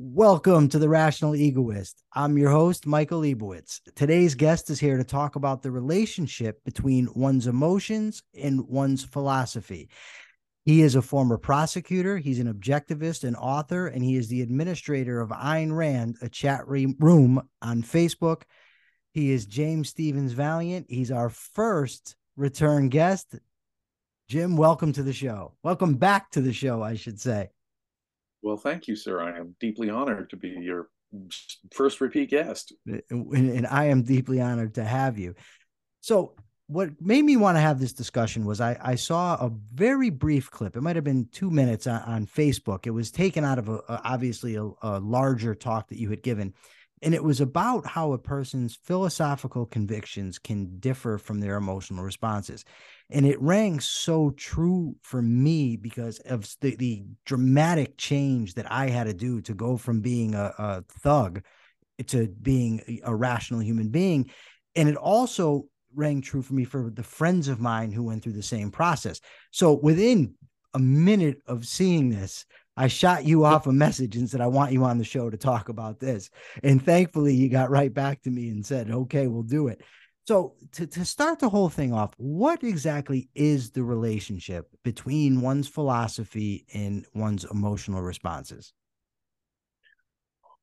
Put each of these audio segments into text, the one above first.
Welcome to the Rational Egoist. I'm your host, Michael Lebowitz. Today's guest is here to talk about the relationship between one's emotions and one's philosophy. He is a former prosecutor, he's an objectivist and author, and he is the administrator of Ayn Rand, a chat room on Facebook. He is James Stevens Valliant. He's our first return guest. Jim, welcome to the show. Welcome back to the show, I should say. Well, thank you, sir. I am deeply honored to be your first repeat guest. Eh, and, and I am deeply honored to have you. So, what made me want to have this discussion was I, I saw a very brief clip. It might have been two minutes on, on Facebook. It was taken out of a obviously a, a larger talk that you had given and it was about how a person's philosophical convictions can differ from their emotional responses and it rang so true for me because of the, the dramatic change that i had to do to go from being a, a thug to being a rational human being and it also rang true for me for the friends of mine who went through the same process so within a minute of seeing this I shot you off a message and said, I want you on the show to talk about this. And thankfully, you got right back to me and said, okay, we'll do it. So, to, to start the whole thing off, what exactly is the relationship between one's philosophy and one's emotional responses?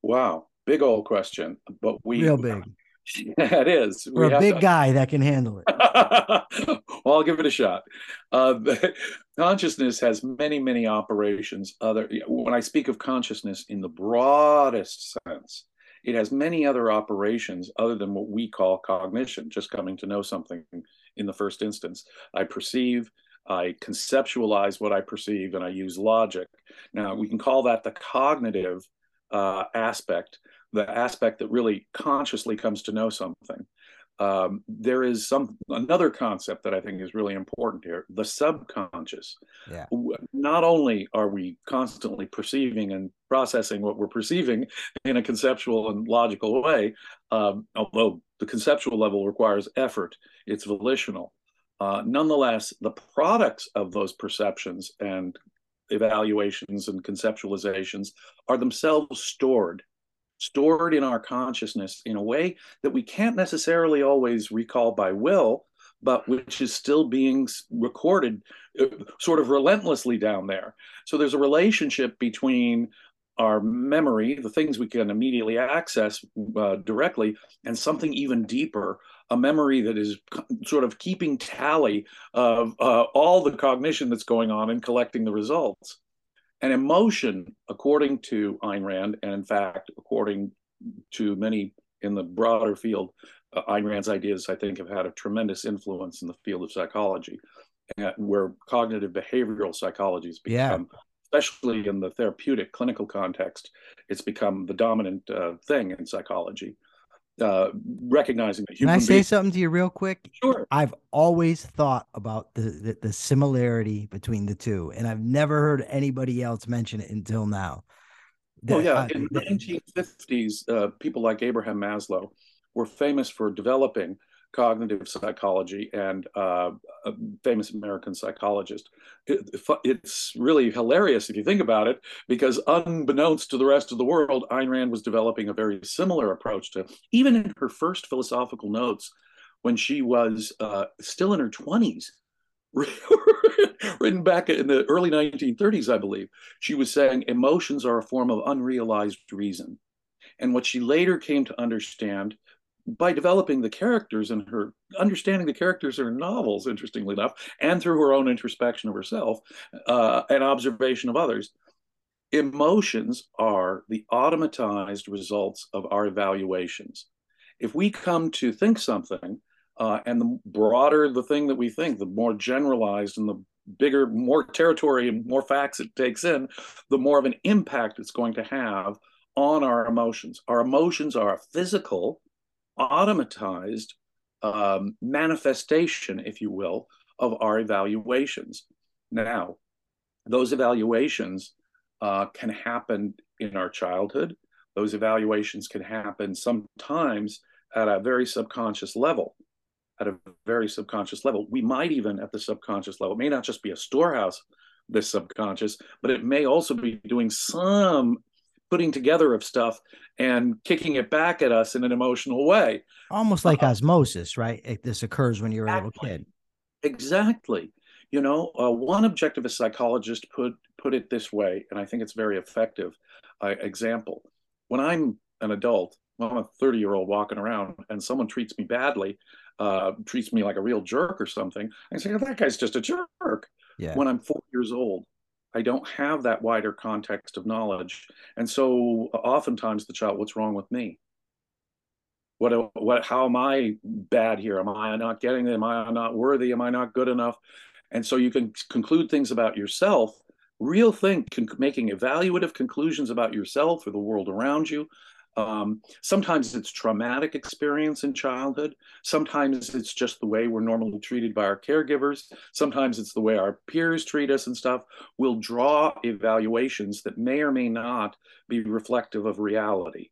Wow, big old question, but we real big. Yeah, it is. For we a big to... guy that can handle it. well, I'll give it a shot. Uh, consciousness has many, many operations. Other when I speak of consciousness in the broadest sense, it has many other operations other than what we call cognition, just coming to know something in the first instance. I perceive, I conceptualize what I perceive, and I use logic. Now, we can call that the cognitive uh, aspect the aspect that really consciously comes to know something. Um, there is some another concept that I think is really important here: the subconscious. Yeah. Not only are we constantly perceiving and processing what we're perceiving in a conceptual and logical way, um, although the conceptual level requires effort, it's volitional. Uh, nonetheless, the products of those perceptions and evaluations and conceptualizations are themselves stored stored in our consciousness in a way that we can't necessarily always recall by will, but which is still being recorded uh, sort of relentlessly down there. So there's a relationship between our memory, the things we can immediately access uh, directly, and something even deeper, a memory that is sort of keeping tally of uh, all the cognition that's going on and collecting the results. And emotion, according to Ayn Rand, and in fact, according to many in the broader field, uh, Ayn Rand's ideas, I think, have had a tremendous influence in the field of psychology, uh, where cognitive behavioral psychology has become, yeah. especially in the therapeutic clinical context, it's become the dominant uh, thing in psychology uh, recognizing that Can I say something to you real quick? Sure. I've always thought about the, the, the similarity between the two, and I've never heard anybody else mention it until now. Oh yeah, uh, in the 1950s, uh, people like Abraham Maslow were famous for developing cognitive psychology and uh, a famous American psychologist. It, it's really hilarious if you think about it, because unbeknownst to the rest of the world, Ayn Rand was developing a very similar approach to, even in her first philosophical notes, when she was uh, still in her 20s, written back in the early 1930s, I believe, she was saying emotions are a form of unrealized reason. And what she later came to understand by developing the characters and her understanding the characters in her novels, interestingly enough, and through her own introspection of herself uh, and observation of others, emotions are the automatized results of our evaluations. If we come to think something, uh, and the broader the thing that we think, the more generalized and the bigger, more territory and more facts it takes in, the more of an impact it's going to have on our emotions. Our emotions are physical automatized um, manifestation, if you will, of our evaluations. Now, those evaluations uh, can happen in our childhood. Those evaluations can happen sometimes at a very subconscious level. At a very subconscious level, we might even at the subconscious level, it may not just be a storehouse, this subconscious, but it may also be doing some putting together of stuff and kicking it back at us in an emotional way. Almost like uh, osmosis, right? It, this occurs when you're exactly. a little kid. Exactly. You know, uh, one objectivist psychologist put put it this way, and I think it's very effective. Uh, example: When I'm an adult, I'm a 30 year old walking around, and someone treats me badly, uh, treats me like a real jerk or something, I say, oh, "That guy's just a jerk." Yeah. When I'm four years old, I don't have that wider context of knowledge. And so oftentimes the child, what's wrong with me? What, what, how am I bad here? Am I not getting it? Am I not worthy? Am I not good enough? And so you can conclude things about yourself, real thing, making evaluative conclusions about yourself or the world around you um, sometimes it's traumatic experience in childhood. Sometimes it's just the way we're normally treated by our caregivers. Sometimes it's the way our peers treat us and stuff. We'll draw evaluations that may or may not be reflective of reality.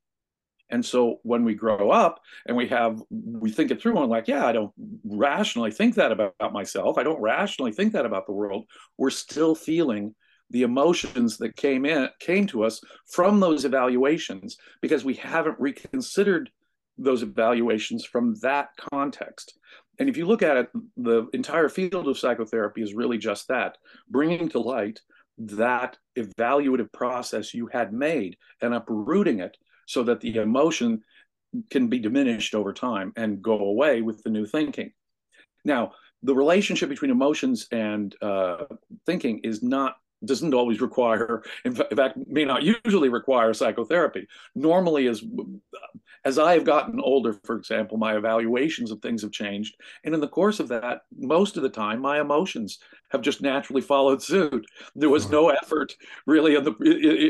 And so when we grow up and we have, we think it through and like, yeah, I don't rationally think that about, myself. I don't rationally think that about the world. We're still feeling the emotions that came in came to us from those evaluations because we haven't reconsidered those evaluations from that context. And if you look at it the entire field of psychotherapy is really just that bringing to light that evaluative process you had made and uprooting it so that the emotion can be diminished over time and go away with the new thinking. Now the relationship between emotions and uh, thinking is not doesn't always require in fact may not usually require psychotherapy. Normally as as i have gotten older for example my evaluations of things have changed. And in the course of that most of the time my emotions have just naturally followed suit. There was no effort really in the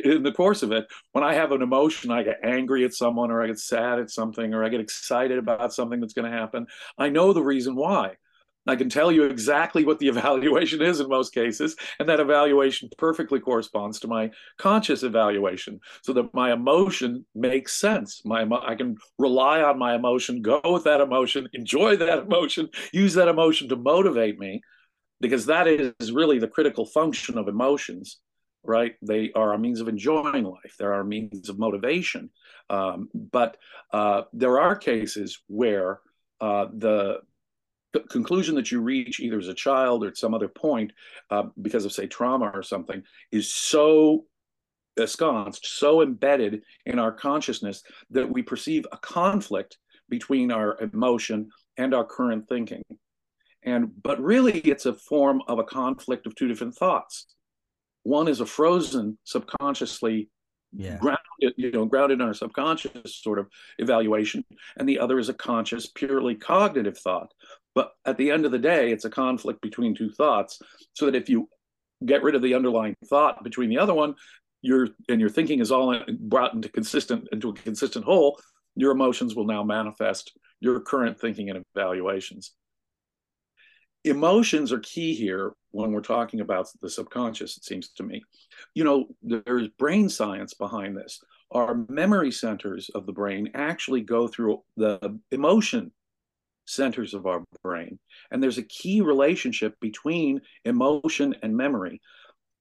in the course of it. When i have an emotion i get angry at someone or i get sad at something or i get excited about something that's going to happen. I know the reason why I can tell you exactly what the evaluation is in most cases, and that evaluation perfectly corresponds to my conscious evaluation, so that my emotion makes sense. My I can rely on my emotion, go with that emotion, enjoy that emotion, use that emotion to motivate me, because that is really the critical function of emotions. Right? They are a means of enjoying life. They are a means of motivation. Um, but uh, there are cases where uh, the conclusion that you reach either as a child or at some other point uh, because of say trauma or something is so ensconced so embedded in our consciousness that we perceive a conflict between our emotion and our current thinking and but really it's a form of a conflict of two different thoughts one is a frozen subconsciously yeah. grounded, you know, grounded in our subconscious sort of evaluation, and the other is a conscious, purely cognitive thought. But at the end of the day, it's a conflict between two thoughts. So that if you get rid of the underlying thought between the other one, your and your thinking is all brought into consistent into a consistent whole. Your emotions will now manifest your current thinking and evaluations. Emotions are key here when we're talking about the subconscious. It seems to me, you know, there's brain science behind this. Our memory centers of the brain actually go through the emotion centers of our brain. And there's a key relationship between emotion and memory.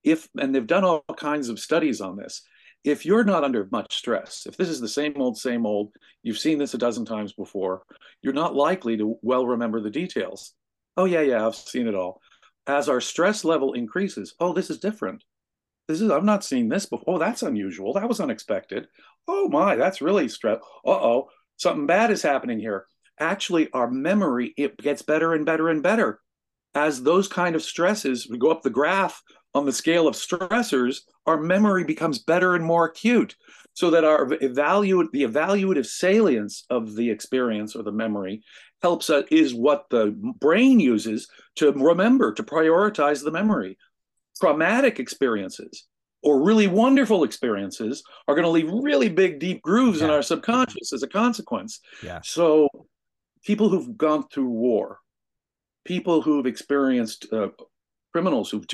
If and they've done all kinds of studies on this. If you're not under much stress, if this is the same old, same old, you've seen this a dozen times before, you're not likely to well remember the details. Oh, yeah, yeah, I've seen it all. As our stress level increases, oh, this is different. This is, I've not seen this before. Oh, that's unusual. That was unexpected. Oh, my, that's really stress. Uh oh, something bad is happening here actually our memory it gets better and better and better. As those kind of stresses we go up the graph on the scale of stressors our memory becomes better and more acute so that our evaluate the evaluative salience of the experience or the memory helps us is what the brain uses to remember to prioritize the memory. Traumatic experiences or really wonderful experiences are going to leave really big deep grooves yeah. in our subconscious as a consequence. Yeah. So people who've gone through war, people who've experienced uh, criminals, who've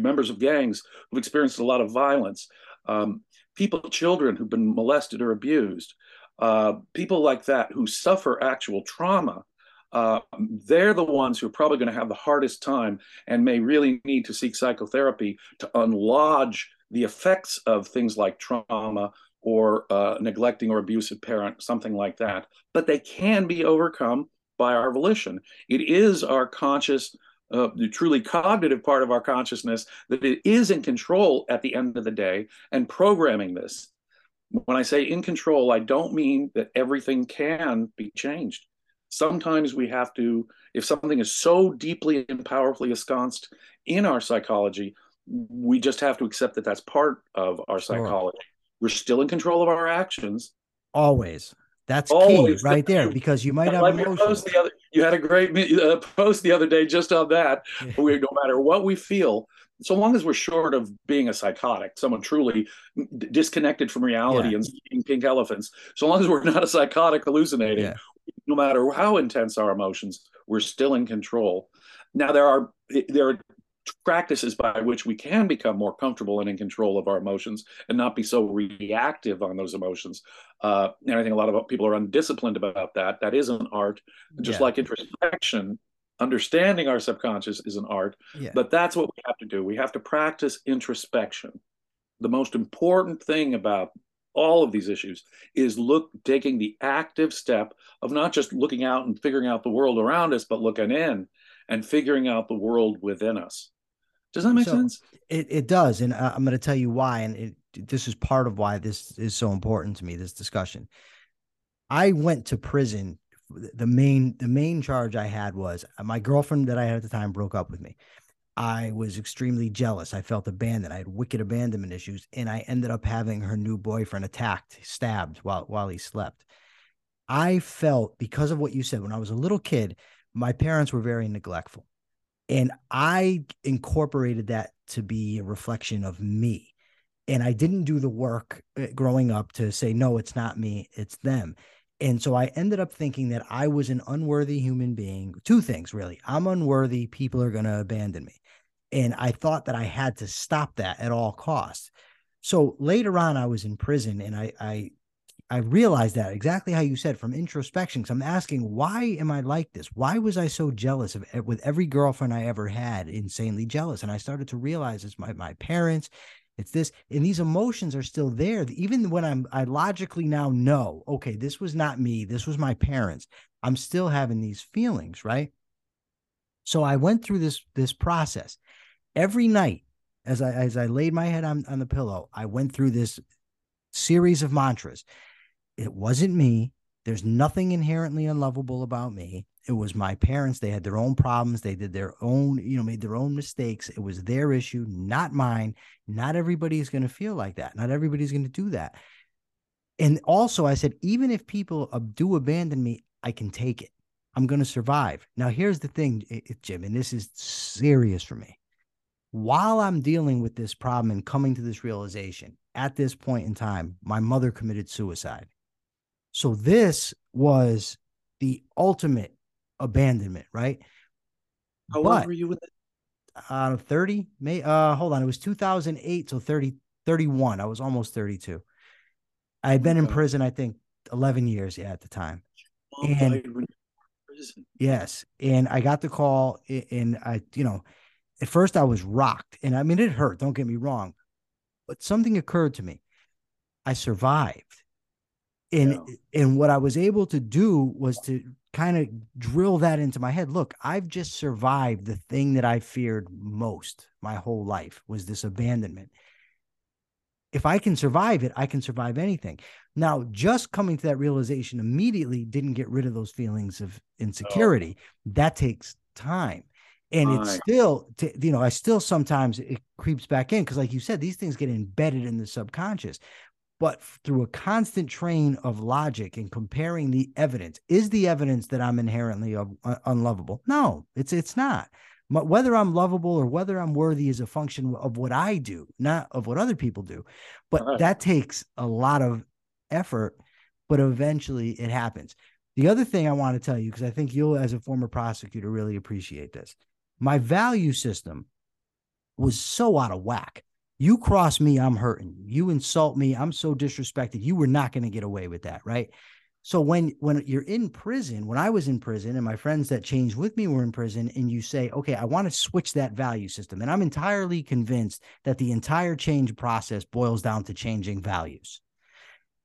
members of gangs, who've experienced a lot of violence, um, people, children who've been molested or abused, uh, people like that who suffer actual trauma. Uh, they're the ones who are probably going to have the hardest time and may really need to seek psychotherapy to unlodge the effects of things like trauma or uh, neglecting or abusive parent, something like that. But they can be overcome by our volition. It is our conscious, uh, the truly cognitive part of our consciousness that it is in control at the end of the day and programming this. When I say in control, I don't mean that everything can be changed. Sometimes we have to, if something is so deeply and powerfully ensconced in our psychology, we just have to accept that that's part of our psychology. Sure. We're still in control of our actions. Always. That's Always. key right there because you might have like emotions. Other, you had a great uh, post the other day just on that. we, no matter what we feel, so long as we're short of being a psychotic, someone truly disconnected from reality yeah. and seeing pink elephants, so long as we're not a psychotic hallucinating, yeah. no matter how intense our emotions, we're still in control. Now there are there are practices by which we can become more comfortable and in control of our emotions and not be so reactive on those emotions. Uh, and I think a lot of people are undisciplined about that. That is an art, just yeah. like introspection. Understanding our subconscious is an art, yeah. but that's what we have to do. We have to practice introspection. The most important thing about all of these issues is look taking the active step of not just looking out and figuring out the world around us, but looking in and figuring out the world within us. Does that make so sense? It it does, and I'm going to tell you why. And it, this is part of why this is so important to me. This discussion. I went to prison. The main the main charge I had was uh, my girlfriend that I had at the time broke up with me. I was extremely jealous. I felt abandoned. I had wicked abandonment issues, and I ended up having her new boyfriend attacked, stabbed while while he slept. I felt because of what you said when I was a little kid, my parents were very neglectful. And I incorporated that to be a reflection of me. And I didn't do the work uh, growing up to say, no, it's not me, it's them. And so I ended up thinking that I was an unworthy human being. Two things, really. I'm unworthy. People are going to abandon me. And I thought that I had to stop that at all costs. So later on, I was in prison and I, I I realized that exactly how you said from introspection. Because I'm asking, why am I like this? Why was I so jealous of with every girlfriend I ever had? Insanely jealous, and I started to realize it's my my parents. It's this, and these emotions are still there. Even when I'm, I logically now know, okay, this was not me. This was my parents. I'm still having these feelings, right? So I went through this this process every night as I as I laid my head on on the pillow. I went through this series of mantras it wasn't me. There's nothing inherently unlovable about me. It was my parents. They had their own problems. They did their own, you know, made their own mistakes. It was their issue, not mine. Not everybody's going to feel like that. Not everybody's going to do that. And also, I said, even if people do abandon me, I can take it. I'm going to survive. Now, here's the thing, Jim, and this is serious for me. While I'm dealing with this problem and coming to this realization, at this point in time, my mother committed suicide. So this was the ultimate abandonment, right? How but, old were you with it? Uh, 30, May, uh, hold on. It was 2008 So 30, 31. I was almost 32. I had been in prison, I think 11 years yeah, at the time. and yes. And I got the call and I, you know, at first I was rocked and I mean, it hurt. Don't get me wrong, but something occurred to me. I survived and yeah. and what i was able to do was to kind of drill that into my head. Look i've just survived the thing that i feared most my whole life was this abandonment. If i can survive it i can survive anything. Now just coming to that realization immediately didn't get rid of those feelings of oh. insecurity. Oh. that takes time. And it's still you know i still sometimes it creeps back in because like you said these things get embedded in the subconscious but through a constant train of logic and comparing the evidence is the evidence that i'm inherently unlovable? No it's it's not. Whether i'm lovable or whether i'm worthy is a function of what i do not of what other people do. But right. that takes a lot of effort but eventually it happens. The other thing i want to tell you because i think you'll as a former prosecutor really appreciate this. My value system was so out of whack you cross me, I'm hurting. You insult me, I'm so disrespected. You were not going to get away with that, right? So when when you're in prison, when I was in prison and my friends that changed with me were in prison and you say, "Okay, I want to switch that value system." And I'm entirely convinced that the entire change process boils down to changing values.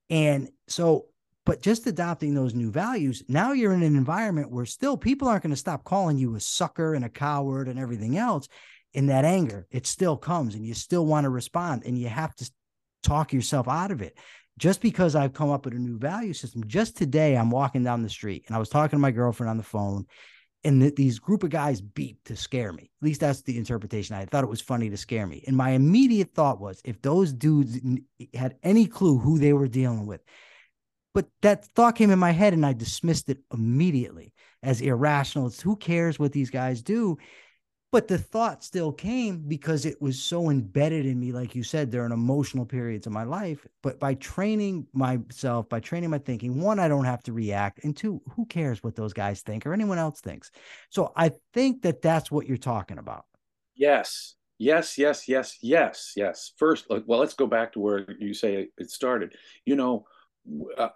And so, but just adopting those new values, now you're in an environment where still people aren't going to stop calling you a sucker and a coward and everything else. In that anger, it still comes and you still want to respond and you have to talk yourself out of it. Just because I've come up with a new value system, just today I'm walking down the street and I was talking to my girlfriend on the phone and th- these group of guys beat to scare me. At least that's the interpretation. I thought it was funny to scare me. And my immediate thought was if those dudes had any clue who they were dealing with, but that thought came in my head and I dismissed it immediately as irrational. It's who cares what these guys do? But the thought still came because it was so embedded in me, like you said, during emotional periods of my life. But by training myself, by training my thinking, one, I don't have to react. And two, who cares what those guys think or anyone else thinks? So I think that that's what you're talking about. Yes. Yes, yes, yes, yes, yes. First, well, let's go back to where you say it started. You know, uh,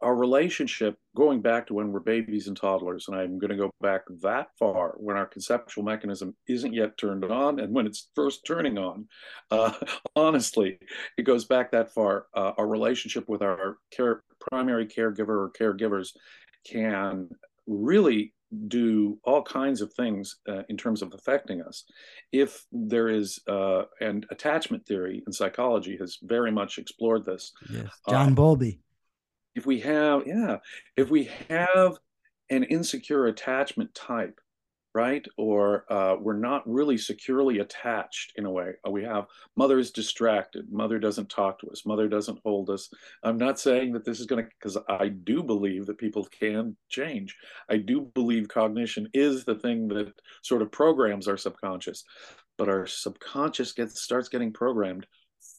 our relationship going back to when we're babies and toddlers and i'm going to go back that far when our conceptual mechanism isn't yet turned on and when it's first turning on uh, honestly it goes back that far. Uh, our relationship with our care, primary caregiver or caregivers can really do all kinds of things uh, in terms of affecting us. If there is uh, and attachment theory in psychology has very much explored this yes. john uh, bowlby if we have yeah if we have an insecure attachment type right? Or uh, we're not really securely attached in a way. Uh, we have mother is distracted. Mother doesn't talk to us. Mother doesn't hold us. I'm not saying that this is going to because i do believe that people can change. I do believe cognition is the thing that sort of programs our subconscious but our subconscious gets starts getting programmed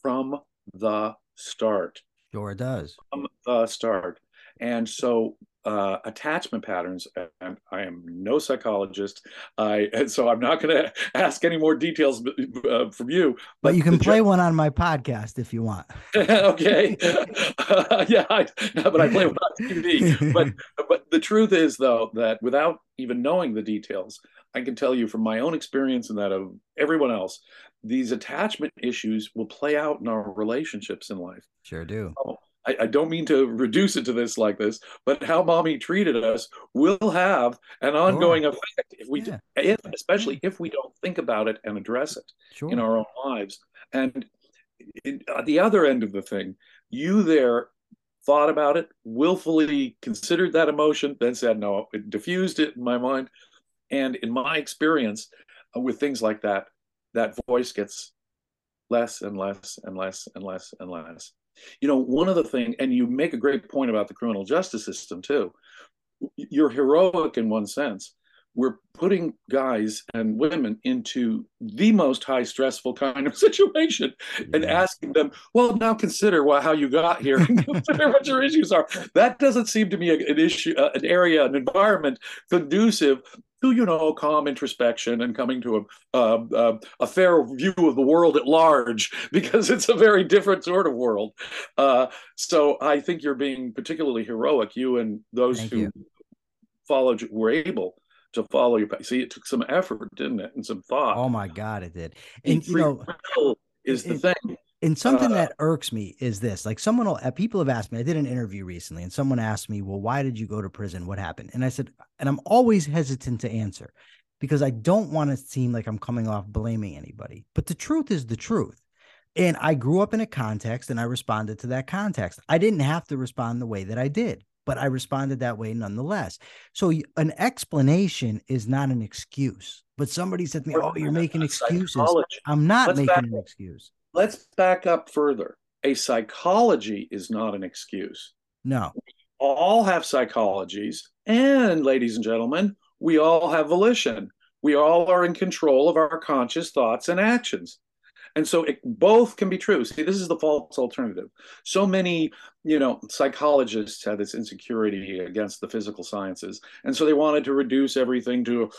from the start. Sure it does. From the start. And so uh, attachment patterns, and I am no psychologist, I and so I'm not going to ask any more details uh, from you. But, but you can play one on my podcast if you want. okay, uh, yeah, I, but I play one on TV. but but the truth is though that without even knowing the details, I can tell you from my own experience and that of everyone else these attachment issues will play out in our relationships in life. Sure do. Oh, I, I, don't mean to reduce it to this like this, but how mommy treated us will have an ongoing sure. effect if we, yeah. if, especially if we don't think about it and address it sure. in our own lives. And in, at the other end of the thing, you there thought about it, willfully considered that emotion, then said no, it diffused it in my mind. And in my experience uh, with things like that, that voice gets less and less and less and less and less. You know, one of the things, and you make a great point about the criminal justice system too. You're heroic in one sense. We're putting guys and women into the most high stressful kind of situation and asking them, well, now consider what, how you got here and consider what your issues are. That doesn't seem to me an issue, uh, an area, an environment conducive to you know calm introspection and coming to a uh, a fair view of the world at large because it's a very different sort of world. Uh, so I think you're being particularly heroic, you and those Thank who you. followed were able to follow your path. see it took some effort didn't it? And some thought. Oh my god it did. And you know is the it, thing. and something uh, that irks me is this like someone will uh, people have asked me i did an interview recently and someone asked me well why did you go to prison? What happened? And i said and i'm always hesitant to answer because i don't want to seem like i'm coming off blaming anybody. But the truth is the truth. And i grew up in a context and i responded to that context. I didn't have to respond the way that i did but i responded that way nonetheless so an explanation is not an excuse but somebody said to me oh you're making excuses i'm not Let's making an excuse let's back up further. A psychology is not an excuse. No. We all have psychologies. And, ladies and gentlemen, we all have volition. We all are in control of our conscious thoughts and actions. And so it both can be true. See, this is the false alternative. So many, you know, psychologists had this insecurity against the physical sciences. And so they wanted to reduce everything to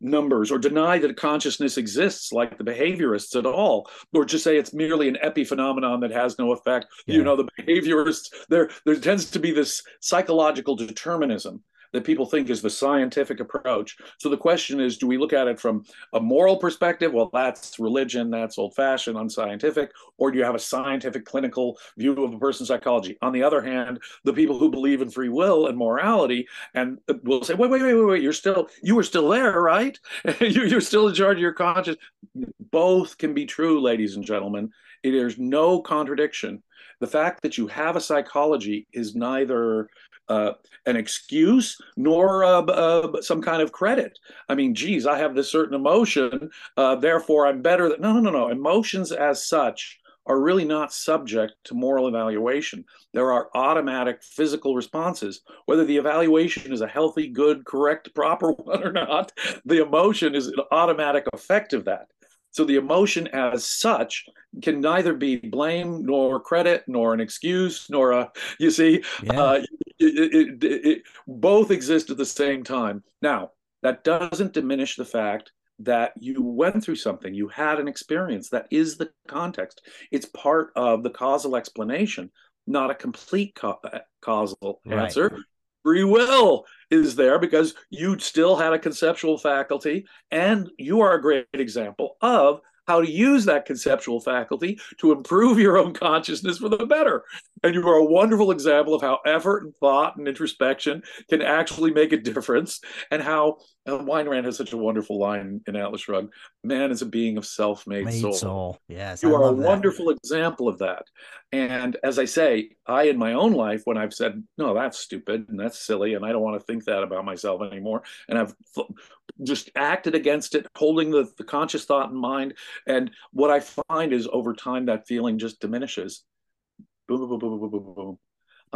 numbers or deny that consciousness exists like the behaviorists at all, or just say it's merely an epiphenomenon that has no effect. Yeah. You know, the behaviorists, there there tends to be this psychological determinism that people think is the scientific approach. So the question is do we look at it from a moral perspective? Well, that's religion, that's old fashioned, unscientific. Or do you have a scientific, clinical view of a person's psychology? On the other hand, the people who believe in free will and morality and uh, will say, wait, wait, wait, wait, wait, you're still, you were still there, right? you're still in charge of your conscience. Both can be true, ladies and gentlemen. There's no contradiction. The fact that you have a psychology is neither uh, an excuse nor uh, uh, some kind of credit. I mean, geez, I have this certain emotion, uh, therefore I'm better. Than... No, no, no, no. Emotions as such are really not subject to moral evaluation. There are automatic physical responses. Whether the evaluation is a healthy, good, correct, proper one or not, the emotion is an automatic effect of that. So the emotion as such can neither be blame nor credit nor an excuse nor a, you see, yeah. uh, it, it, it, both exist at the same time. Now, that doesn't diminish the fact that you went through something, you had an experience. That is the context. It's part of the causal explanation, not a complete ca- uh, causal right. answer free will is there because you still had a conceptual faculty and you are a great example of how to use that conceptual faculty to improve your own consciousness for the better. And you are a wonderful example of how effort and thought and introspection can actually make a difference, and how uh, Rand has such a wonderful line in Atlas Shrugged man is a being of self-made soul. soul. Yes. You I are a that. wonderful example of that. And as I say, I in my own life, when I've said, no, that's stupid and that's silly, and I don't want to think that about myself anymore, and I've just acted against it, holding the, the conscious thought in mind. And what I find is over time that feeling just diminishes. Boom, boom, boom, boom, boom, boom, boom.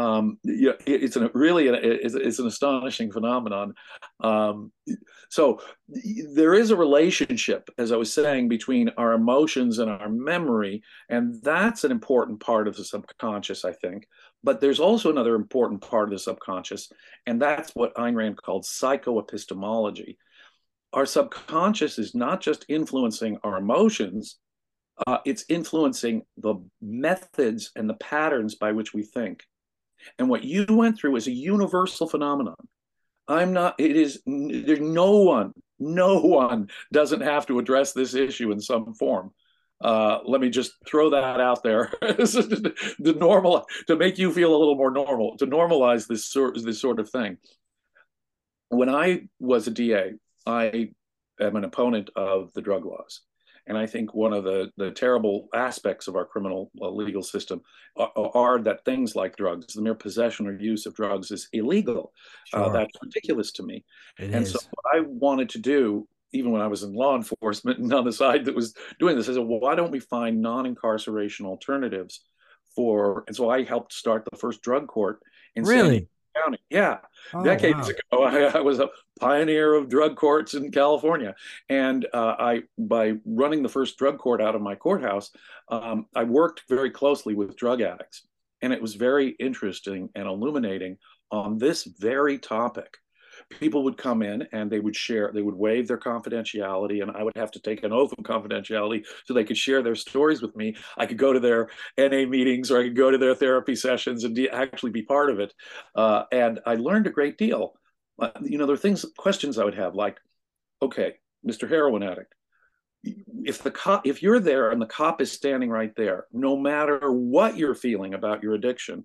Um, yeah, it's an really it's, it's an astonishing phenomenon. Um, so there is a relationship, as I was saying, between our emotions and our memory, and that's an important part of the subconscious, I think. But there's also another important part of the subconscious, and that's what Ayn Rand called psychoepistemology our subconscious is not just influencing our emotions, uh, it's influencing the methods and the patterns by which we think. And what you went through is a universal phenomenon. I'm not, it is, there's no one, no one doesn't have to address this issue in some form. Uh, let me just throw that out there the normal to make you feel a little more normal to normalize this sort this sort of thing when i was a da I am an opponent of the drug laws. And I think one of the, the terrible aspects of our criminal uh, legal system are, are, that things like drugs, the mere possession or use of drugs is illegal. Uh, sure. Uh, that's ridiculous to me. It and is. so what I wanted to do, even when I was in law enforcement and on the side that was doing this, I said, well, why don't we find non-incarceration alternatives for, and so I helped start the first drug court in really? County. Yeah, oh, decades wow. ago, I, I, was a pioneer of drug courts in California, and uh, I, by running the first drug court out of my courthouse, um, I worked very closely with drug addicts, and it was very interesting and illuminating on this very topic people would come in and they would share they would waive their confidentiality and i would have to take an oath of confidentiality so they could share their stories with me. I could go to their na meetings or i could go to their therapy sessions and de- actually be part of it. Uh, and i learned a great deal. Uh, you know there are things questions i would have like okay mr heroin addict if the cop if you're there and the cop is standing right there no matter what you're feeling about your addiction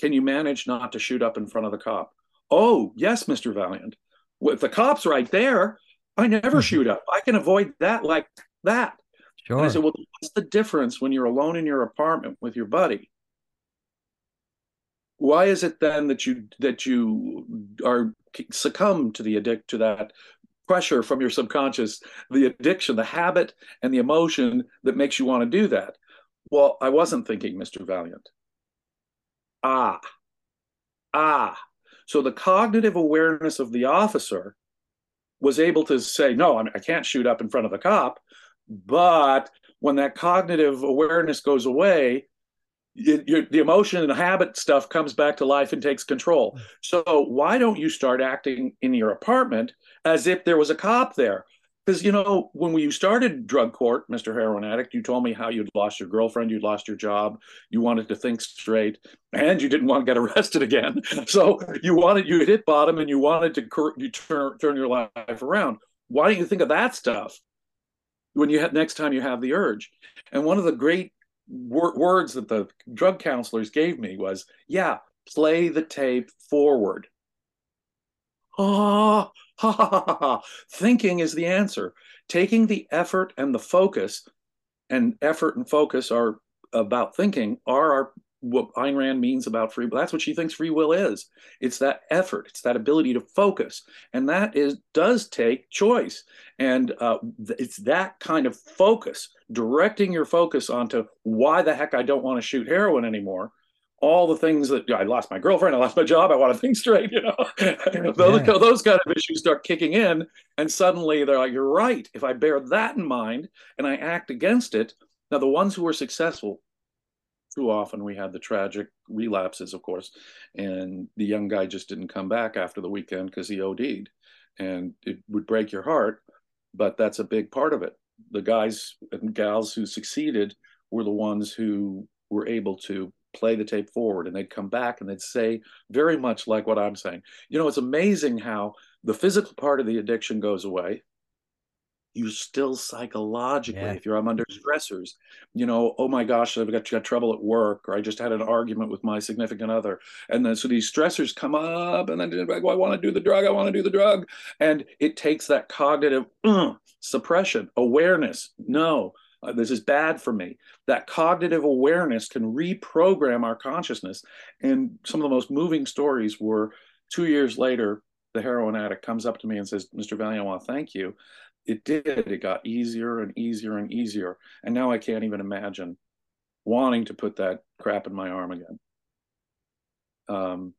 can you manage not to shoot up in front of the cop Oh, yes, Mr. Valliant. With the cops right there, I never mm-hmm. shoot up. I can avoid that like that. Sure. And I said, Well, what's the difference when you're alone in your apartment with your buddy? Why is it then that you that you are succumb to the addict to that pressure from your subconscious, the addiction, the habit, and the emotion that makes you want to do that? Well, I wasn't thinking, Mr. Valliant. Ah, ah, so the cognitive awareness of the officer was able to say, no, I can't shoot up in front of the cop. But when that cognitive awareness goes away, it, the emotion and the habit stuff comes back to life and takes control. Mm. So why don't you start acting in your apartment as if there was a cop there? Because you know when we started drug court mr heroin addict you told me how you'd lost your girlfriend you'd lost your job you wanted to think straight and you didn't want to get arrested again. So you wanted you hit bottom and you wanted to you turn turn your life around. Why don't you think of that stuff when you have next time you have the urge? And one of the great wor- words that the drug counselors gave me was yeah play the tape forward oh Ha ha ha ha. Thinking is the answer. Taking the effort and the focus, and effort and focus are about thinking, are our what Ayn Rand means about free will. That's what she thinks free will is. It's that effort. It's that ability to focus, and that is does take choice. And uh, it's that kind of focus, directing your focus onto why the heck I don't want to shoot heroin anymore, all the things that I lost my girlfriend, I lost my job, I want to think straight, you know. those, yeah. those kind of issues start kicking in, and suddenly they're like, "You're right." If I bear that in mind and I act against it, now the ones who were successful, too often we had the tragic relapses, of course, and the young guy just didn't come back after the weekend because he OD'd, and it would break your heart, but that's a big part of it. The guys and gals who succeeded were the ones who were able to play the tape forward and they'd come back and they'd say very much like what I'm saying. You know, it's amazing how the physical part of the addiction goes away. You still psychologically, yeah. if you're I'm under stressors, you know, oh my gosh, I've got, got trouble at work, or I just had an argument with my significant other. And then so these stressors come up, and then like, well, I want to do the drug, I want to do the drug. And it takes that cognitive uh, suppression, awareness. No, uh, this is bad for me. That cognitive awareness can reprogram our consciousness. And some of the most moving stories were two years later, the heroin addict comes up to me and says, Mr. Valley, I want to thank you. It did. It got easier and easier and easier. And now I can't even imagine wanting to put that crap in my arm again. Um,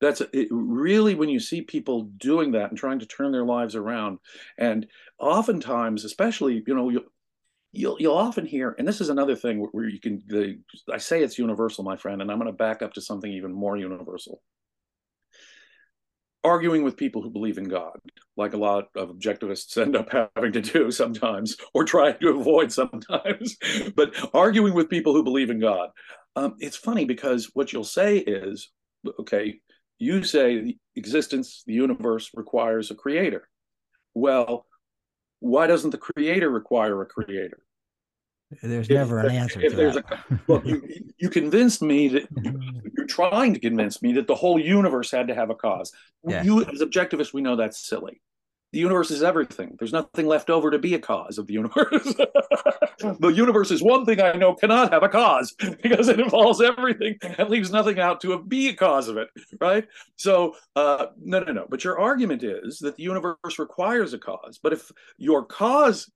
that's it, really when you see people doing that and trying to turn their lives around and oftentimes especially you know you, you'll you'll often hear, and this is another thing where you can the I say it's universal, my friend, and I'm going to back up to something even more universal. Arguing with people who believe in God, like a lot of objectivists end up having to do sometimes, or trying to avoid sometimes, but arguing with people who believe in God. Um, it's funny because what you'll say is, okay, you say existence, the universe requires a creator. Well, why doesn't the creator require a creator? There's if, never an answer if, there's that. A, well, you, you convinced me that you, are trying to convince me that the whole universe had to have a cause. Yeah. You, as objectivists, we know that's silly. The universe is everything. There's nothing left over to be a cause of the universe. the universe is one thing I know cannot have a cause because it involves everything and leaves nothing out to be a cause of it, right? So, uh, no, no, no. But your argument is that the universe requires a cause. But if your cause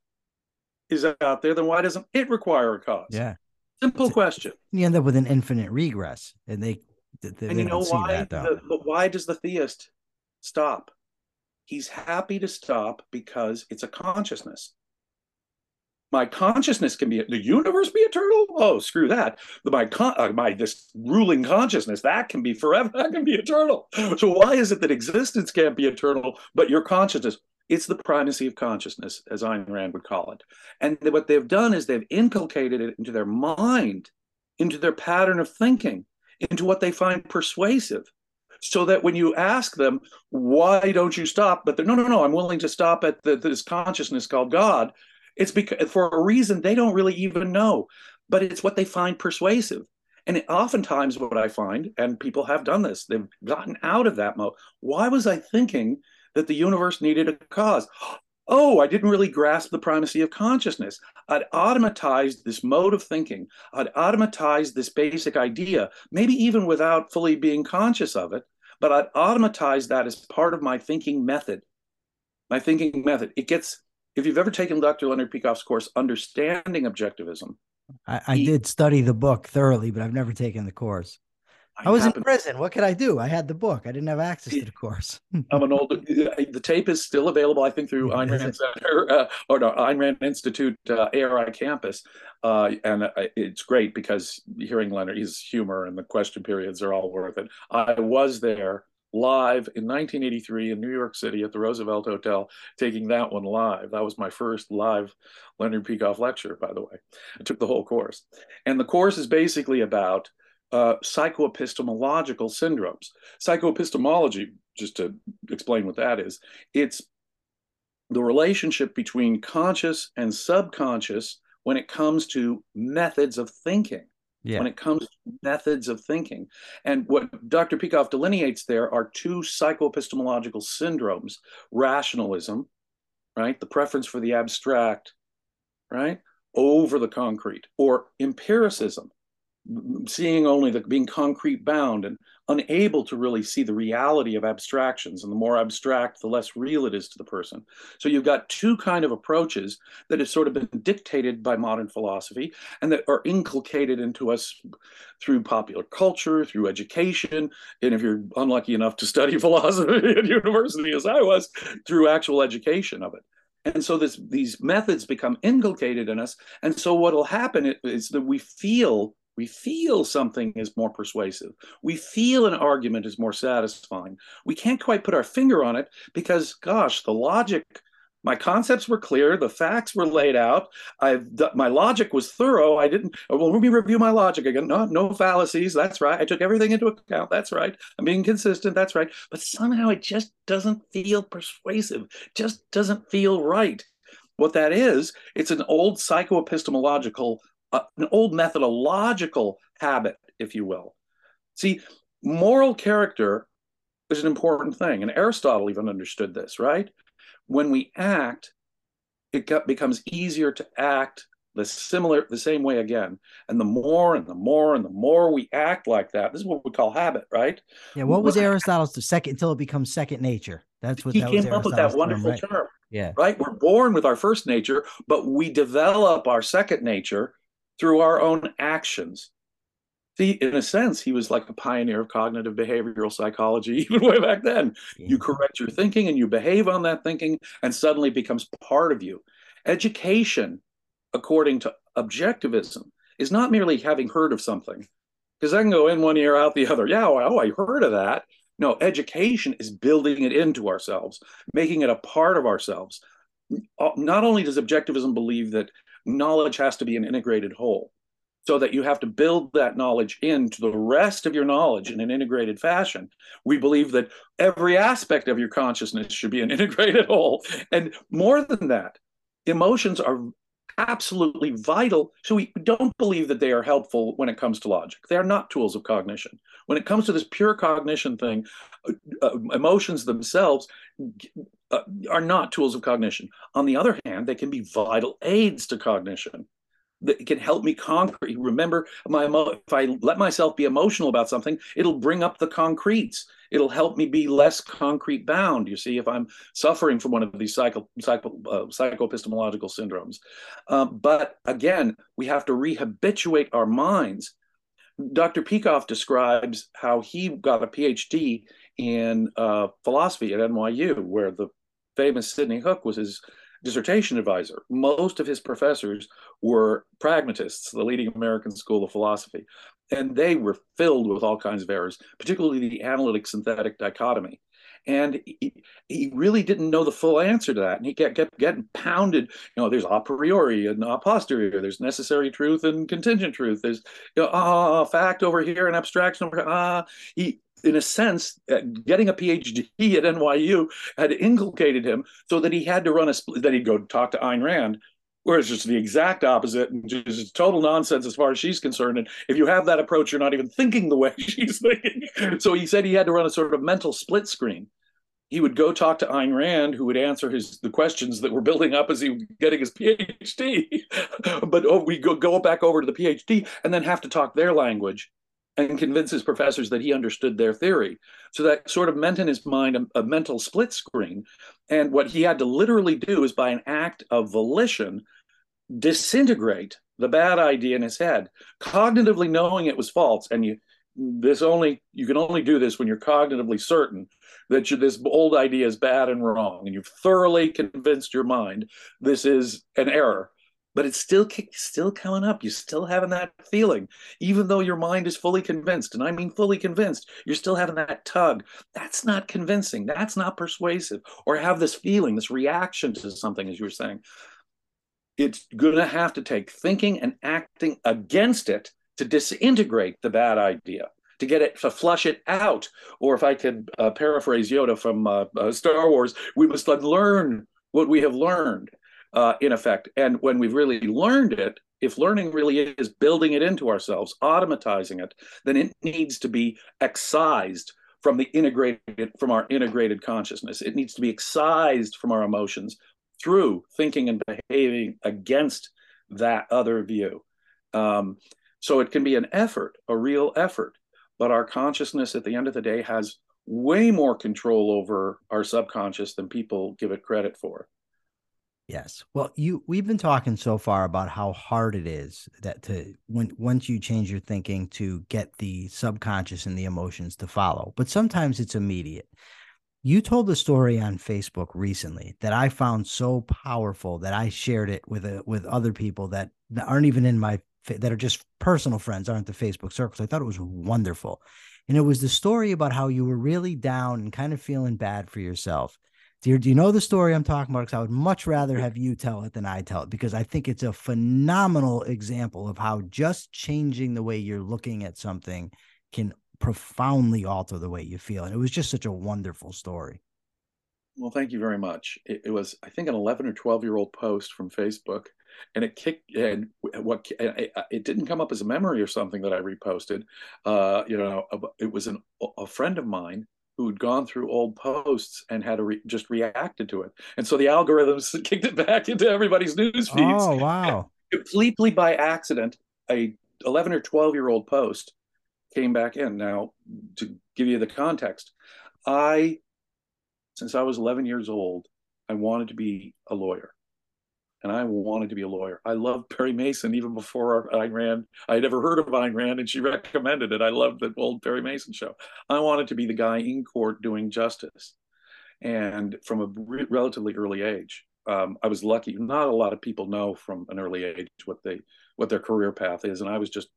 is out there, then why doesn't it require a cause? Yeah. Simple it's, question. You end up with an infinite regress, and they, they and you know why? That, the, but why does the theist stop? He's happy to stop because it's a consciousness. My consciousness can be the universe be eternal. Oh, screw that! My con- uh, my this ruling consciousness that can be forever. That can be eternal. So why is it that existence can't be eternal, but your consciousness? It's the primacy of consciousness, as Ayn Rand would call it. And what they've done is they've inculcated it into their mind, into their pattern of thinking, into what they find persuasive so that when you ask them why don't you stop? but they're no no no i'm willing to stop at the, this consciousness called god. It's because for a reason they don't really even know but it's what they find persuasive. And oftentimes what i find and people have done this they've gotten out of that mode. Why was i thinking that the universe needed a cause? Oh, I didn't really grasp the primacy of consciousness. I'd automatized this mode of thinking. I'd automatized this basic idea, maybe even without fully being conscious of it but I'd automatize that as part of my thinking method. My thinking method. It gets, if you've ever taken Dr. Leonard Peikoff's course, Understanding Objectivism. I, I he, did study the book thoroughly, but I've never taken the course. I, I was in prison. What could I do? I had the book. I didn't have access to the course. I'm an old. The tape is still available. I think through Ayn Rand Center uh, or no Ayn Rand Institute uh, ARI campus, uh, and uh, it's great because hearing Leonard, his humor and the question periods are all worth it. I was there live in 1983 in New York City at the Roosevelt Hotel, taking that one live. That was my first live Leonard Peikoff lecture, by the way. I took the whole course. And the course is basically about uh, psychoepistemological syndromes. Psychoepistemology, just to explain what that is, it's the relationship between conscious and subconscious when it comes to methods of thinking. Yeah. When it comes to methods of thinking. And what Dr. Peikoff delineates there are two psychoepistemological syndromes rationalism, right? The preference for the abstract, right? Over the concrete, or empiricism, seeing only the being concrete bound and unable to really see the reality of abstractions and the more abstract the less real it is to the person. So you've got two kind of approaches that have sort of been dictated by modern philosophy and that are inculcated into us through popular culture through education and if you're unlucky enough to study philosophy at university as i was through actual education of it. And so this, these methods become inculcated in us and so what will happen is that we feel we feel something is more persuasive. We feel an argument is more satisfying. We can't quite put our finger on it because, gosh, the logic, my concepts were clear, the facts were laid out. I've my logic was thorough. I didn't. Oh, well, let me review my logic again. No, no fallacies. That's right. I took everything into account. That's right. I'm being consistent. That's right. But somehow it just doesn't feel persuasive. Just doesn't feel right. What that is, it's an old psychoepistemological an old methodological habit, if you will. See, moral character is an important thing, and Aristotle even understood this, right? When we act, it becomes easier to act the similar the same way again and the more and the more and the more we act like that this is what we call habit right yeah what was aristotle's the second until it becomes second nature that's what he that came up with that wonderful term, right? term yeah right we're born with our first nature but we develop our second nature through our own actions. See, in a sense, he was like a pioneer of cognitive behavioral psychology, even way back then. Yeah. You correct your thinking and you behave on that thinking, and suddenly becomes part of you. Education, according to objectivism, is not merely having heard of something, because I can go in one ear, out the other. Yeah, oh, oh, I heard of that. No, education is building it into ourselves, making it a part of ourselves. Uh, not only does objectivism believe that knowledge has to be an integrated whole so that you have to build that knowledge into the rest of your knowledge in an integrated fashion. We believe that every aspect of your consciousness should be an integrated whole. And more than that, emotions are absolutely vital. So we don't believe that they are helpful when it comes to logic. They are not tools of cognition. When it comes to this pure cognition thing, uh, uh emotions themselves uh, are not tools of cognition. On the other hand, they can be vital aids to cognition. That can help me conquer. Remember, my if I let myself be emotional about something, it'll bring up the concretes. It'll help me be less concrete bound. You see, if I'm suffering from one of these psycho, psycho uh, psychoepistemological syndromes, um, but again, we have to rehabituate our minds. Dr. Peikoff describes how he got a PhD in uh, philosophy at NYU, where the famous Sidney Hook was his dissertation advisor. Most of his professors were pragmatists, the leading American school of philosophy, and they were filled with all kinds of errors, particularly the analytic synthetic dichotomy. And he, he really didn't know the full answer to that. And he kept, kept getting pounded. You know, there's a priori and a posteriori. There's necessary truth and contingent truth. There's you know, ah, fact over here and abstraction over here. Ah, he in a sense, uh, getting a PhD at NYU had inculcated him so that he had to run a that he'd go talk to Ayn Rand, whereas it's the exact opposite and just total nonsense as far as she's concerned. And if you have that approach, you're not even thinking the way she's thinking. So he said he had to run a sort of mental split screen. He would go talk to Ayn Rand, who would answer his the questions that were building up as he was getting his PhD. but oh, we go go back over to the PhD and then have to talk their language and convince his professors that he understood their theory. So that sort of meant in his mind a, a, mental split screen. And what he had to literally do is, by an act of volition, disintegrate the bad idea in his head, cognitively knowing it was false. And you this only you can only do this when you're cognitively certain that you, this old idea is bad and wrong, and you've thoroughly convinced your mind this is an error but it's still still coming up. You're still having that feeling, even though your mind is fully convinced. And I mean fully convinced. You're still having that tug. That's not convincing. That's not persuasive. Or have this feeling, this reaction to something, as you were saying. It's going to have to take thinking and acting against it to disintegrate the bad idea to get it to flush it out or if i could uh, paraphrase yoda from uh, uh, star wars we must unlearn what we have learned uh, in effect. And when we've really learned it, if learning really is building it into ourselves, automatizing it, then it needs to be excised from the integrated from our integrated consciousness. It needs to be excised from our emotions through thinking and behaving against that other view. Um, so it can be an effort, a real effort, but our consciousness at the end of the day has way more control over our subconscious than people give it credit for. Yes. Well, you we've been talking so far about how hard it is that to when once you change your thinking to get the subconscious and the emotions to follow. But sometimes it's immediate. You told the story on Facebook recently that I found so powerful that I shared it with a, with other people that aren't even in my that are just personal friends, aren't the Facebook circles. I thought it was wonderful. And it was the story about how you were really down and kind of feeling bad for yourself do you, do you know the story I'm talking about? Because I would much rather have you tell it than I tell it because I think it's a phenomenal example of how just changing the way you're looking at something can profoundly alter the way you feel. And it was just such a wonderful story. Well, thank you very much. It, it was, I think, an 11 or 12 year old post from Facebook, and it kicked. And what it, it didn't come up as a memory or something that I reposted. Uh, you know, it was an, a friend of mine who'd gone through old posts and had re- just reacted to it. And so the algorithms kicked it back into everybody's news feeds. Oh, wow. completely by accident, a 11 or 12 year old post came back in. Now, to give you the context, I, since I was 11 years old, I wanted to be a lawyer and I wanted to be a lawyer. I loved Perry Mason even before Ayn Rand. I had ever heard of Ayn Rand, and she recommended it. I loved the old Perry Mason show. I wanted to be the guy in court doing justice, and from a re- relatively early age, um, I was lucky. Not a lot of people know from an early age what they what their career path is, and I was just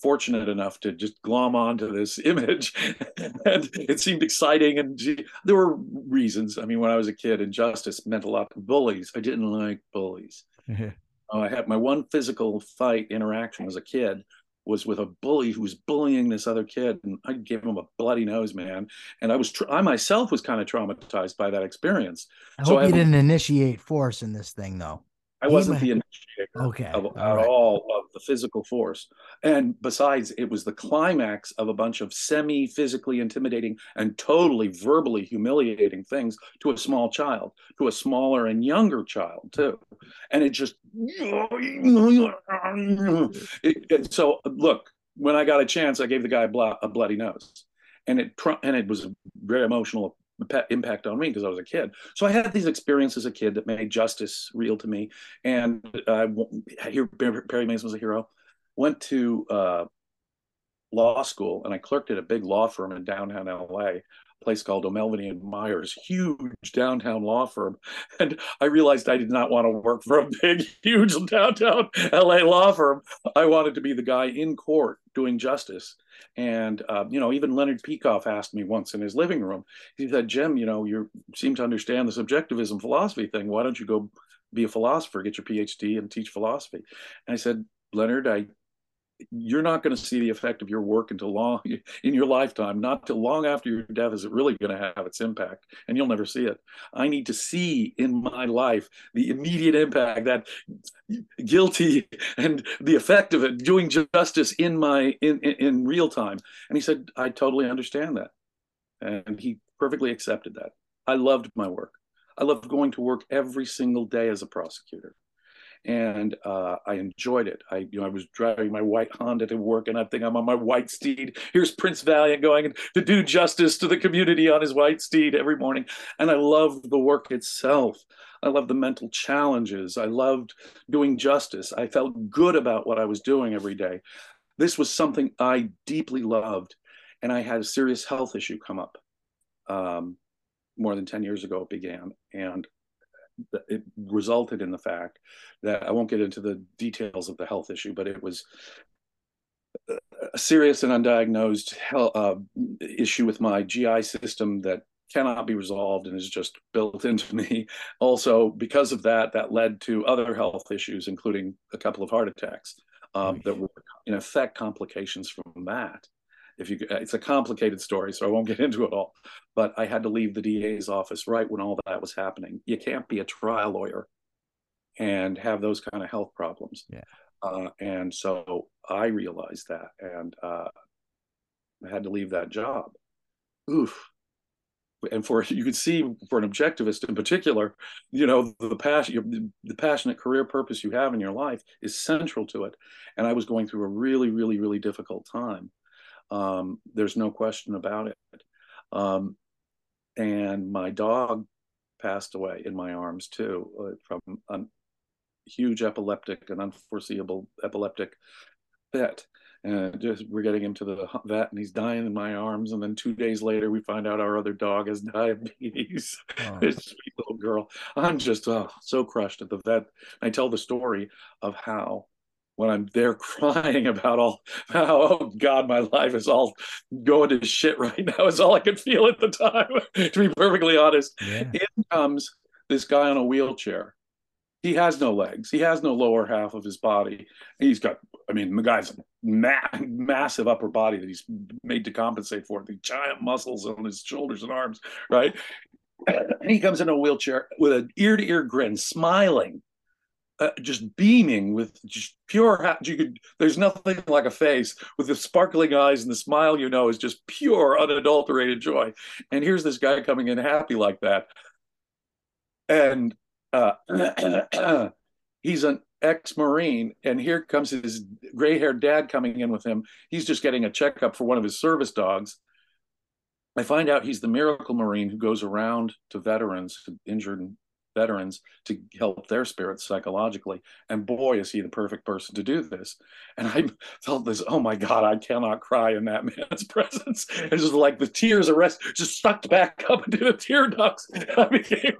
fortunate enough to just glom onto this image. And it seemed exciting and there were reasons. I mean when i was a kid injustice meant a lot to bullies. I didn't like bullies. Mm-hmm. uh, i had my one physical fight interaction as a kid was with a bully who was bullying this other kid and i gave him a bloody nose man. And i was tr- i myself was kind of traumatized by that experience. I so hope I you didn't initiate force in this thing though I wasn't the initiator okay. of, all at right. all of the physical force. And besides, it was the climax of a bunch of semi physically intimidating and totally verbally humiliating things to a small child, to a smaller and younger child, too. And it just. It, it, so, look, when I got a chance, I gave the guy a, blo- a bloody nose. And it, and it was very emotional impact on me because I was a kid. So I had these experiences as a kid that made justice real to me. And uh, here, Perry Mason was a hero. Went to uh, law school and I clerked at a big law firm in downtown LA, place called O'Melveny and Myers, huge downtown law firm. And I realized I did not want to work for a big, huge downtown LA law firm. I wanted to be the guy in court doing justice. And uh, you know, even Leonard Peikoff asked me once in his living room. He said, "Jim, you know, you seem to understand the subjectivism philosophy thing. Why don't you go be a philosopher, get your PhD, and teach philosophy?" And I said, "Leonard, I you're not going to see the effect of your work until long in your lifetime not till long after your death is it really going to have its impact and you'll never see it. I need to see in my life the immediate impact that guilty and the effect of it doing justice in my in, in, in real time. And he said i totally understand that. And he perfectly accepted that. I loved my work. I loved going to work every single day as a prosecutor and uh, I enjoyed it. I, you know, I was driving my white Honda to work, and I think I'm on my white steed. Here's Prince Valiant going to do justice to the community on his white steed every morning, and I loved the work itself. I loved the mental challenges. I loved doing justice. I felt good about what I was doing every day. This was something I deeply loved, and I had a serious health issue come up. Um, more than 10 years ago, it began. And it resulted in the fact that I won't get into the details of the health issue, but it was a serious and undiagnosed health, uh, issue with my GI system that cannot be resolved and is just built into me. Also, because of that, that led to other health issues, including a couple of heart attacks um, that were, in effect, complications from that. If you, it's a complicated story, so I won't get into it all. But I had to leave the DA's office right when all that was happening. You can't be a trial lawyer and have those kind of health problems. Yeah. Uh, and so I realized that, and uh, I had to leave that job. Oof. And for you could see for an objectivist in particular, you know the passion, the passionate career purpose you have in your life is central to it. And I was going through a really, really, really difficult time. Um, there's no question about it. Um, and my dog passed away in my arms too uh, from a huge epileptic an unforeseeable epileptic fit. And just we're getting him to the vet, and he's dying in my arms. And then two days later, we find out our other dog has diabetes. Oh. this sweet little girl. I'm just oh, so crushed at the vet. I tell the story of how when I'm there crying about all how oh God, my life is all going to shit right now is all I could feel at the time, to be perfectly honest. Yeah. In comes this guy on a wheelchair he has no legs. He has no lower half of his body. He's got, I mean, the guy's ma- massive upper body that he's made to compensate for the giant muscles on his shoulders and arms, right? And he comes in a wheelchair with an ear to ear grin, smiling, uh, just beaming with just pure. Ha- you could. There's nothing like a face with the sparkling eyes and the smile. You know is just pure, unadulterated joy. And here's this guy coming in happy like that, and uh, he's an ex-marine and here comes his gray-haired dad coming in with him he's just getting a checkup for one of his service dogs i find out he's the miracle marine who goes around to veterans injured veterans to help their spirits psychologically. And boy, is he the perfect person to do this. And I felt this, oh my God, I cannot cry in that man's presence. It's just like the tears arrest, just sucked back up into the tear ducts. I became,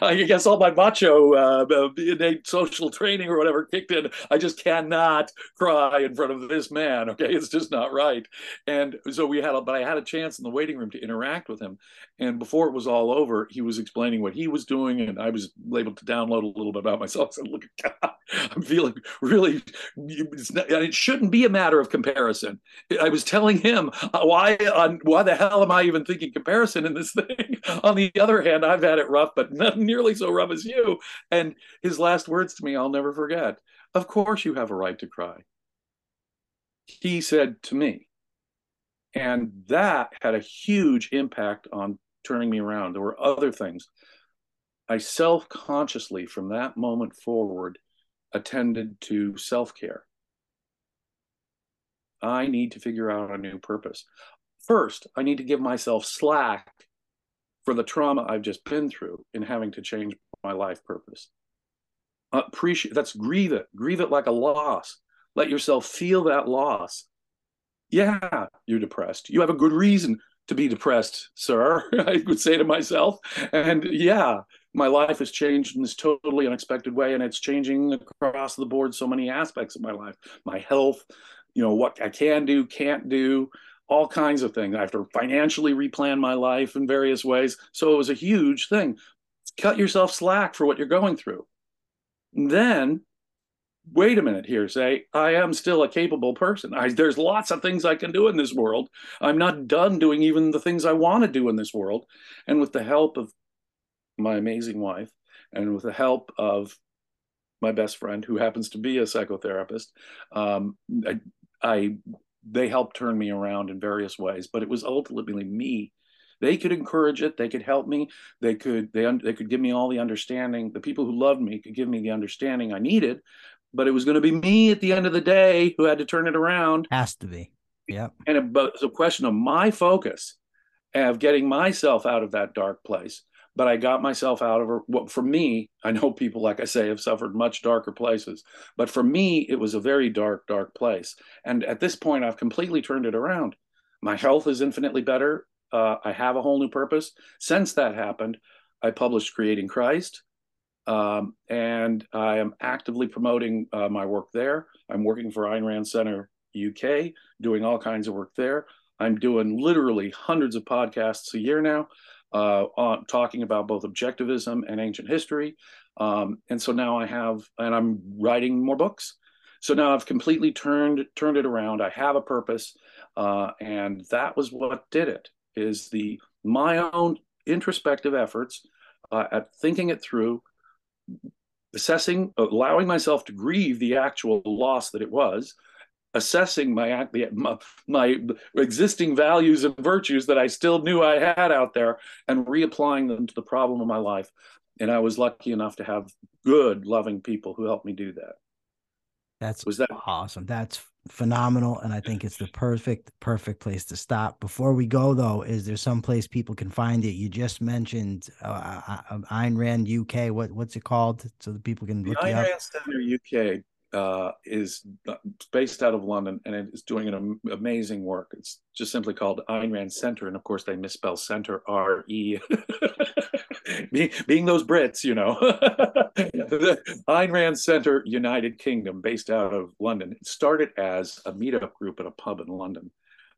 I guess all my macho uh, innate social training or whatever kicked in. I just cannot cry in front of this man. Okay. It's just not right. And so we had, a, but I had a chance in the waiting room to interact with him. And before it was all over, he was explaining what he was doing, and I was able to download a little bit about myself. Said, "Look, at God, I'm feeling really. Not, it shouldn't be a matter of comparison." I was telling him uh, why on why the hell am I even thinking comparison in this thing? on the other hand, I've had it rough, but not nearly so rough as you. And his last words to me, I'll never forget. Of course, you have a right to cry. He said to me, and that had a huge impact on turning me around. There were other things. I self consciously, from that moment forward, attended to self care. I need to figure out a new purpose. First, I need to give myself slack for the trauma I've just been through in having to change my life purpose. Appreciate that's grieve it, grieve it like a loss. Let yourself feel that loss. Yeah, you're depressed. You have a good reason to be depressed, sir, I would say to myself. And yeah, my life has changed in this totally unexpected way, and it's changing across the board so many aspects of my life my health, you know, what I can do, can't do, all kinds of things. I have to financially replan my life in various ways. So it was a huge thing. Cut yourself slack for what you're going through. And then wait a minute here say i am still a capable person. I, there's lots of things i can do in this world. I'm not done doing even the things i want to do in this world. And with the help of my amazing wife and with the help of my best friend who happens to be a psychotherapist um, I, I they helped turn me around in various ways but it was ultimately me. They could encourage it. They could help me. They could they, they could give me all the understanding. The people who loved me could give me the understanding i needed but it was going to be me at the end of the day who had to turn it around. Has to be. Yeah. And it, but it's a question of my focus of getting myself out of that dark place. But I got myself out of what for me, I know people, like I say, have suffered much darker places. But for me, it was a very dark, dark place. And at this point, I've completely turned it around. My health is infinitely better. Uh, I have a whole new purpose. Since that happened, I published Creating Christ, um, and I am actively promoting uh, my work there. I'm working for Ayn Rand Center UK, doing all kinds of work there. I'm doing literally hundreds of podcasts a year now, uh, on talking about both objectivism and ancient history. Um, and so now I have, and I'm writing more books. So now I've completely turned turned it around. I have a purpose, uh, and that was what did it. Is the my own introspective efforts uh, at thinking it through, assessing, allowing myself to grieve the actual loss that it was, assessing my, my, my existing values and virtues that I still knew I had out there and reapplying them to the problem of my life. And I was lucky enough to have good, loving people who helped me do that. That's was that awesome. That's phenomenal, and I think it's the perfect, perfect place to stop. Before we go, though, is there some place people can find it? You just mentioned uh, uh, uh Ayn Rand UK. What what's it called, so that people can look the Ayn Rand Center UK uh, is based out of London and it is doing an amazing work. It's just simply called Ayn Rand Center, and of course they misspell center R E. being, being those Brits, you know, the Ayn Rand Center, United Kingdom, based out of London. It started as a meetup group at a pub in London.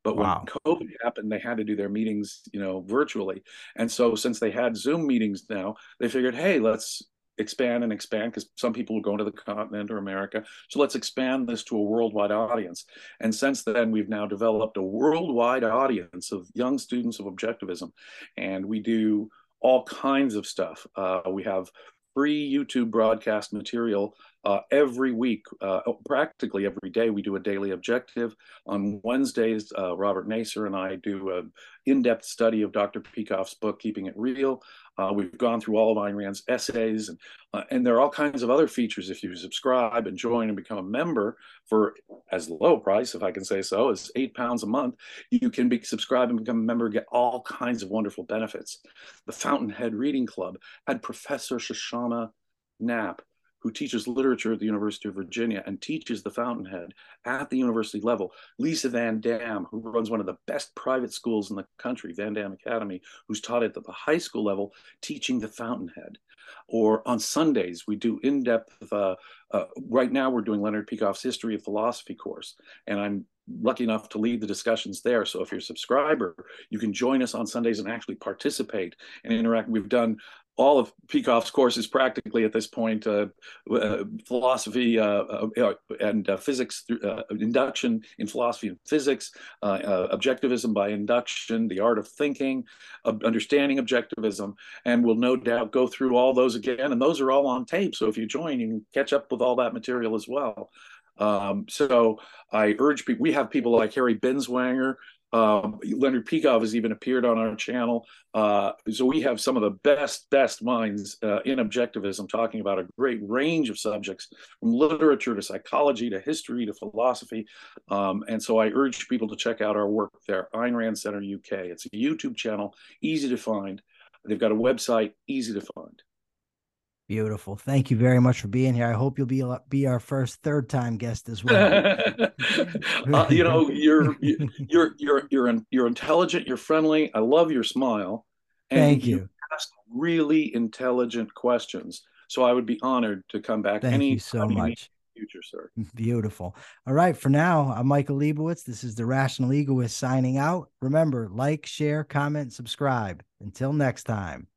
But wow. when COVID happened, they had to do their meetings, you know, virtually. And so since they had Zoom meetings now, they figured, hey, let's expand and expand because some people are going to the continent or America. So let's expand this to a worldwide audience. And since then, we've now developed a worldwide audience of young students of objectivism. And we do all kinds of stuff. Uh, we have free YouTube broadcast material uh, every week, uh, practically every day. We do a daily objective. On Wednesdays, uh, Robert Nasr and I do an in-depth study of Dr. Peikoff's book, Keeping It Real. Uh, we've gone through all of Ayn Rand's essays, and, uh, and there are all kinds of other features if you subscribe and join and become a member for as low price, if I can say so, as eight pounds a month. You can be subscribe and become a member, get all kinds of wonderful benefits. The Fountainhead Reading Club had Professor Shoshana Knapp who teaches literature at the University of Virginia and teaches the Fountainhead at the university level. Lisa Van Damme, who runs one of the best private schools in the country, Van Damme Academy, who's taught at the high school level, teaching the Fountainhead. Or on Sundays, we do in depth. Uh, uh, right now, we're doing Leonard Peikoff's History of Philosophy course, and I'm lucky enough to lead the discussions there. So if you're a subscriber, you can join us on Sundays and actually participate and interact. We've done all of Peikoff's courses practically at this point uh, uh, philosophy uh, uh and uh, physics uh, induction in philosophy and physics objectivism by induction the art of thinking understanding objectivism and we'll no doubt go through all those again and those are all on tape so if you join you can catch up with all that material as well. Um, so I urge people, we have people like Harry Binswanger, um, Leonard Peikoff has even appeared on our channel. Uh, so we have some of the best, best minds uh, in objectivism talking about a great range of subjects from literature to psychology to history to philosophy. Um, and so I urge people to check out our work there, Ayn Rand Center UK. It's a YouTube channel, easy to find. They've got a website, easy to find. Beautiful. Thank you very much for being here. I hope you'll be be our first third time guest as well. uh, you know, you're you're you're you're you're intelligent. You're friendly. I love your smile. And Thank you. you ask really intelligent questions. So I would be honored to come back. Thank any you so much. Future, sir. Beautiful. All right. For now, I'm Michael Lebowitz. This is the Rational Egoist signing out. Remember, like, share, comment, subscribe. Until next time.